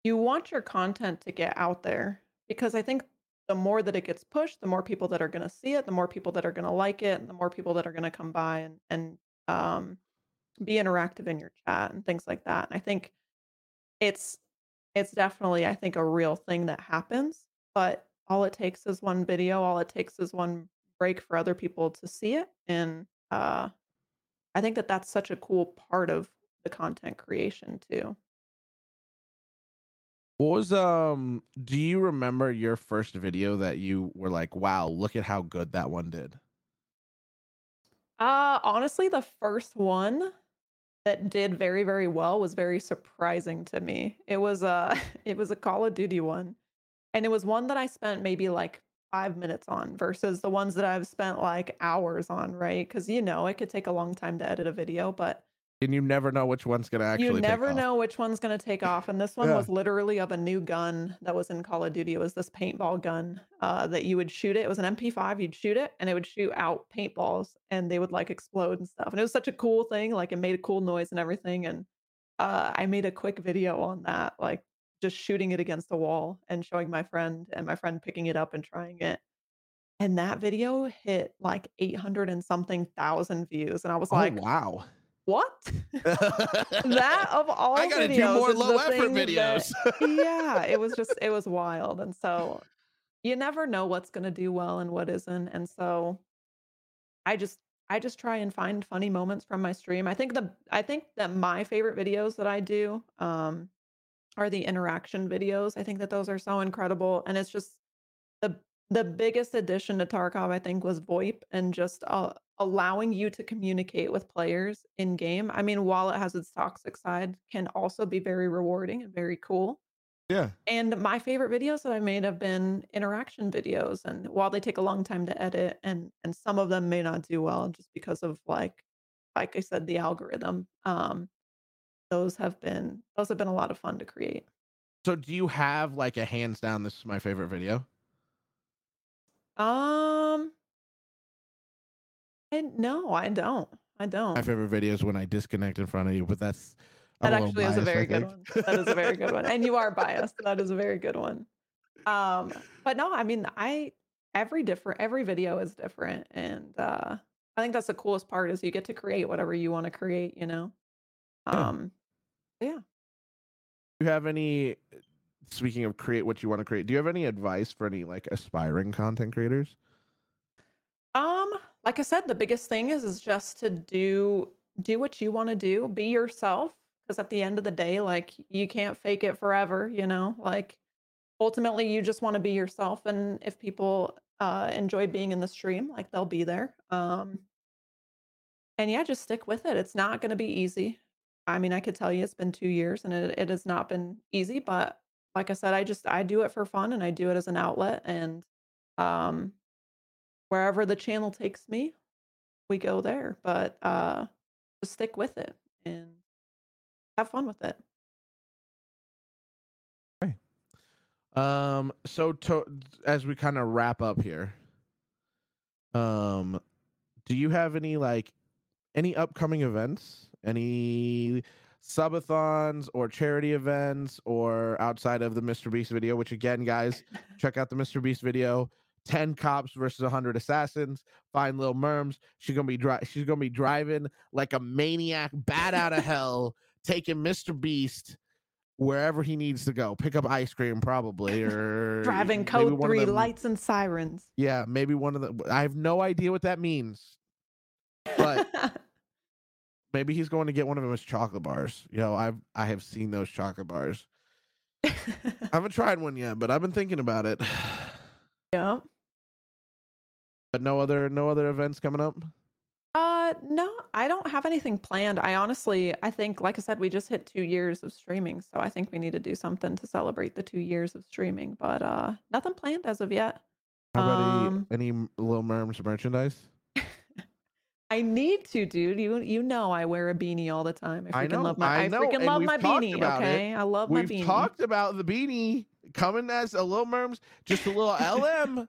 you want your content to get out there because I think the more that it gets pushed, the more people that are going to see it, the more people that are going to like it, and the more people that are going to come by and and um, be interactive in your chat and things like that. And I think it's it's definitely I think a real thing that happens, but all it takes is one video, all it takes is one break for other people to see it, and uh, I think that that's such a cool part of the content creation too. What was um do you remember your first video that you were like, "Wow, look at how good that one did?" Uh, honestly, the first one that did very, very well was very surprising to me. It was a it was a Call of Duty one, and it was one that I spent maybe like 5 minutes on versus the ones that I've spent like hours on, right? Because you know, it could take a long time to edit a video, but And you never know which one's gonna you actually take never know which one's gonna take off, and this one Yeah. was literally of a new gun that was in Call of Duty. It was this paintball gun uh, that you would shoot it. It was an MP5. You'd shoot it, and it would shoot out paintballs, and they would like explode and stuff. And it was such a cool thing. Like it made a cool noise and everything. And uh, I made a quick video on that, like just shooting it against the wall and showing my friend, and my friend picking it up and trying it. And that video hit like 800 and something thousand views, and I was Oh, like, wow. "What?" That of all I gotta do more low effort thing that videos. yeah, it was just it was wild, and so you never know what's gonna do well and what isn't, and so I just I just try and find funny moments from my stream. I think the I think that my favorite videos that I do, um, are the interaction videos. I think that those are so incredible, and it's just the the biggest addition to Tarkov, I think, was VoIP and just a allowing you to communicate with players in game, I mean, while it has its toxic side, can also be very rewarding and very cool. Yeah. And my favorite videos that I made have been interaction videos, and while they take a long time to edit and and some of them may not do well just because of like like I said, the algorithm, um, those have been those have been a lot of fun to create. So do you have like a hands down this is my favorite video? Um, I no, I don't. I don't. My favorite video is when I disconnect in front of you, but that's That actually is a very good one. That is a very good one. And you are biased. That is a very good one. Um, but no, I mean, I every different every video is different and uh I think that's the coolest part is you get to create whatever you want to create, you know. Yeah. Um, yeah. Do you have any speaking of create what you want to create, do you have any advice for any like aspiring content creators? Like I said, the biggest thing is is just to do do what you want to do, be yourself. Because at the end of the day, like you can't fake it forever, you know. Like ultimately, you just want to be yourself, and if people uh, enjoy being in the stream, like they'll be there. Um, and yeah, just stick with it. It's not going to be easy. I mean, I could tell you it's been two years, and it, it has not been easy. But like I said, I just I do it for fun, and I do it as an outlet, and um, wherever the channel takes me, we go there. But uh just stick with it and have fun with it. Okay. Um so to as we kind of wrap up here, um do you have any like any upcoming events? Any subathons or charity events or outside of the Mr. Beast video, which again, guys, check out the Mr. Beast video. 10 cops versus 100 assassins. Find Lil Mermz. She's gonna be dri- she's gonna be driving like a maniac, bat out of hell, taking Mr. Beast wherever he needs to go. Pick up ice cream, probably, or Driving code three, them- lights and sirens. Yeah, maybe one of the. I have no idea what that means. But- Maybe he's going to get one of as chocolate bars. You know, I've I have seen those chocolate bars. I haven't tried one yet, but I've been thinking about it. But no other no other events coming up. Uh no, I don't have anything planned. I honestly I think like I said, we just hit two years of streaming. So I think we need to do something to celebrate the two years of streaming. But uh nothing planned as of yet. How about Um, any, any Little Mermz merchandise? I need to, dude. You you know I wear a beanie all the time. I I freaking know, love my I I, know, freaking love my beanie. about it. Okay, I love my beanie. We've talked about the beanie coming as a Little Mermz, just a little LM.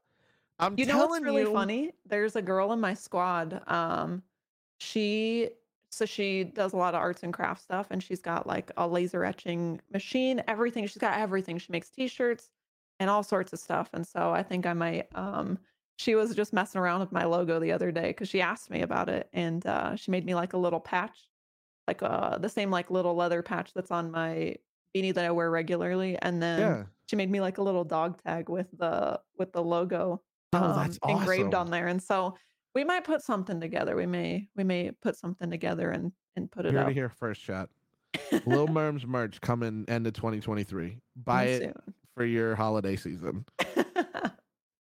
I'm You know what's really you. funny? There's a girl in my squad. Um, she so she does a lot of arts and craft stuff, and she's got like a laser etching machine, everything. She's got everything. She makes t-shirts and all sorts of stuff. And so I think I might. Um, she was just messing around with my logo the other day because she asked me about it, and uh, she made me like a little patch, like uh the same like little leather patch that's on my beanie that I wear regularly, and then Yeah. she made me like a little dog tag with the with the logo Oh, that's um, engraved on there. And so we might put something together. We may we may put something together and and put it Here up to hear first shot. Lil Mermz merch coming end of 2023. Buy it soon. for your holiday season.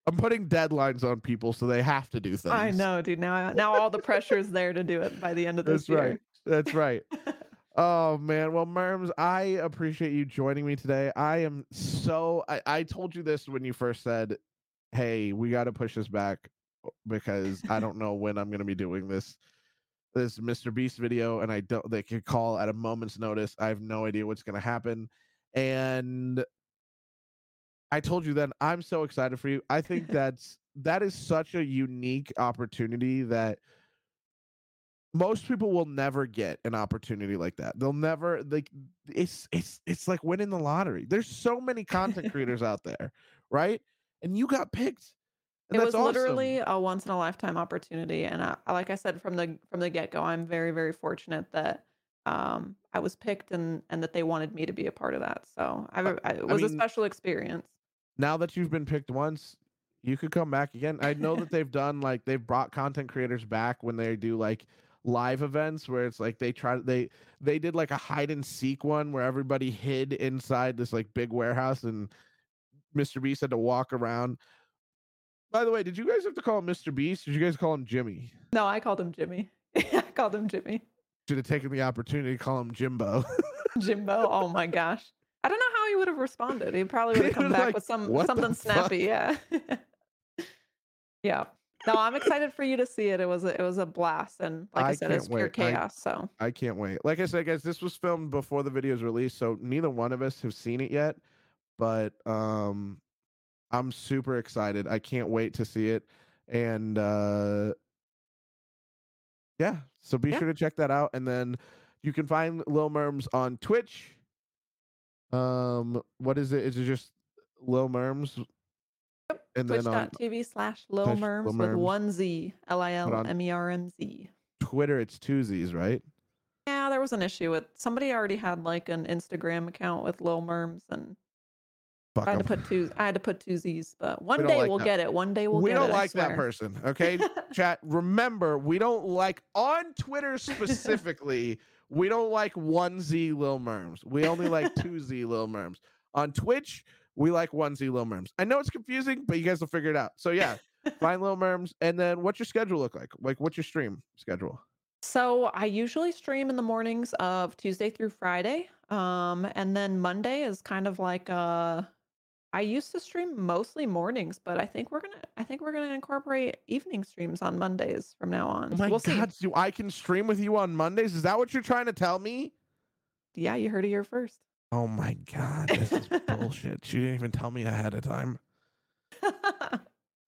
I'm putting deadlines on people so they have to do things. I know, dude. Now now all the pressure is there to do it by the end of this That's right. That's right. Oh man, well, Mermz, I appreciate you joining me today. I am so I, I told you this when you first said, "Hey, we got to push this back uh, because I don't know when I'm going to be doing this this Mr. Beast video, and I don't. They could call at a moment's notice. I have no idea what's going to happen, and I told you then I'm so excited for you. I think that's that is such a unique opportunity that most people will never get an opportunity like that. They'll never like it's it's it's like winning the lottery. There's so many content creators out there, right? And you got picked. And it that's was awesome. literally a once in a lifetime opportunity and I, like i said from the from the get-go i'm very very fortunate that um i was picked and and that they wanted me to be a part of that so I, I, it was a mean, special experience now that you've been picked once, you could come back again. I know that they've done like they've brought content creators back when they do like live events where it's like they try they they did like a hide and seek one where everybody hid inside this like big warehouse and Mr. Beast had to walk around. By the way, did you guys have to call him Mr. Beast? Did you guys call him Jimmy? No, I called him Jimmy. I called him Jimmy. Should have taken the opportunity to call him Jimbo. Jimbo. Oh my gosh. I don't know how he would have responded. He probably would have come back like, with some "What the something fuck?" snappy. Yeah. yeah. No, I'm excited for you to see it. It was a, it was a blast, and like I, I said, it's pure wait. I- chaos. So I can't wait. Like I said, guys, this was filmed before the video is released, so neither one of us have seen it yet. But um I'm super excited. I can't wait to see it. And uh yeah, so be Yeah. sure to check that out. And then you can find Lil Mermz on Twitch. Um, what is it? Is it just Lil Mermz? And twitch.tv slash Lil Mermz with one Z L I L M E R M Z. Twitter, it's two Z's, right? Yeah, there was an issue with somebody already had like an Instagram account with Lil Mermz, and Fuck I had to put two. I had to put two Z's, but one don't day like we'll that. get it. One day we'll we get don't it. Like that person. Okay, chat. Remember, we don't like on Twitter specifically. we don't like one Z Lil Mermz. We only like two Z Lil Mermz. On Twitch, we like one Z Lil Mermz. I know it's confusing, but you guys will figure it out. So yeah, find Lil Mermz, and then what's your schedule look like? Like, what's your stream schedule? So I usually stream in the mornings of Tuesday through Friday. Um, and then Monday is kind of like uh I used to stream mostly mornings, but I think we're gonna I think we're gonna incorporate evening streams on Mondays from now oh on. Oh my we'll see. God, so I can stream with you on Mondays? Is that what you're trying to tell me? Yeah, you heard it here first. Oh my God, this is bullshit. She didn't even tell me ahead of time.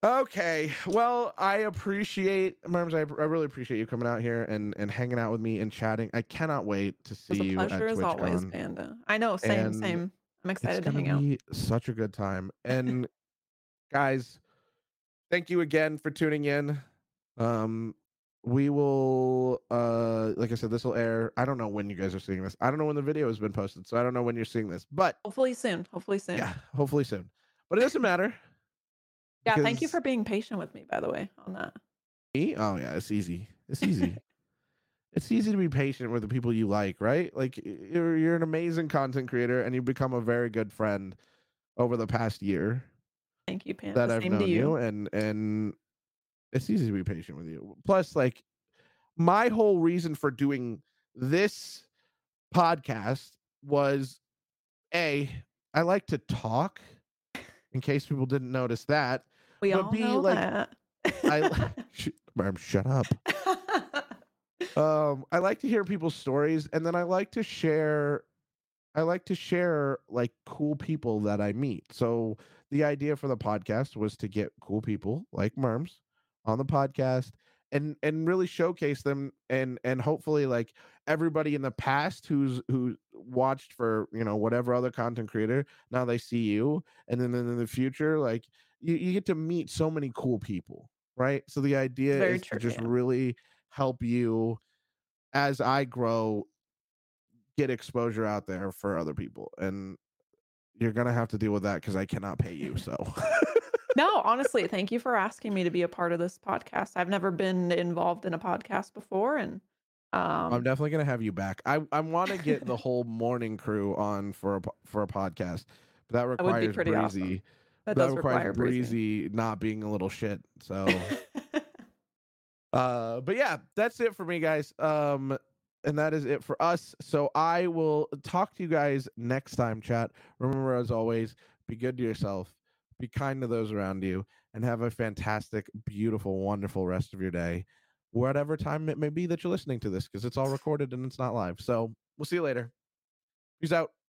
Okay. Well, I appreciate Mermz. I, I really appreciate you coming out here and and hanging out with me and chatting. I cannot wait to see It's a you at pleasure as always. Panda. I know, same, And same. I'm excited to hang out. such a good time. And guys, thank you again for tuning in. Um, we will uh like I said, this will air. I don't know when you guys are seeing this. I don't know when the video has been posted, so I don't know when you're seeing this. But Hopefully soon. Hopefully soon. yeah, hopefully soon. But it doesn't matter. Yeah, thank you for being patient with me, by the way, on that. Me? Oh yeah, it's easy. It's easy. It's easy to be patient with the people you like, right? Like you're you're an amazing content creator and you've become a very good friend over the past year Thank you, Pam. that I've known to you. you. and and it's easy to be patient with you. Plus like my whole reason for doing this podcast was a I like to talk in case people didn't notice that. We but all be know like- that. I shut up. Um i like to hear people's stories and then i like to share i like to share like cool people that i meet so the idea for the podcast was to get cool people like Mermz on the podcast and and really showcase them and and hopefully like everybody in the past who's who watched for you know whatever other content creator now they see you and then then in the future like you, you get to meet so many cool people right so the idea Very is true, to just yeah. really help you as i grow get exposure out there for other people and you're gonna have to deal with that because i cannot pay you so no, honestly, thank you for asking me to be a part of this podcast. I've never been involved in a podcast before, and um, i'm definitely gonna have you back i i want to get the whole morning crew on for a for a podcast but that That would be requires awesome. breezy that that does requires require breezy. breezy not being a little shit so Uh, but yeah, that's it for me, guys. Um, and that is it for us. So I will talk to you guys next time, chat. Remember, as always, be good to yourself, be kind to those around you, and have a fantastic, beautiful, wonderful rest of your day, whatever time it may be that you're listening to this, because it's all recorded and it's not live. So we'll see you later. Peace out.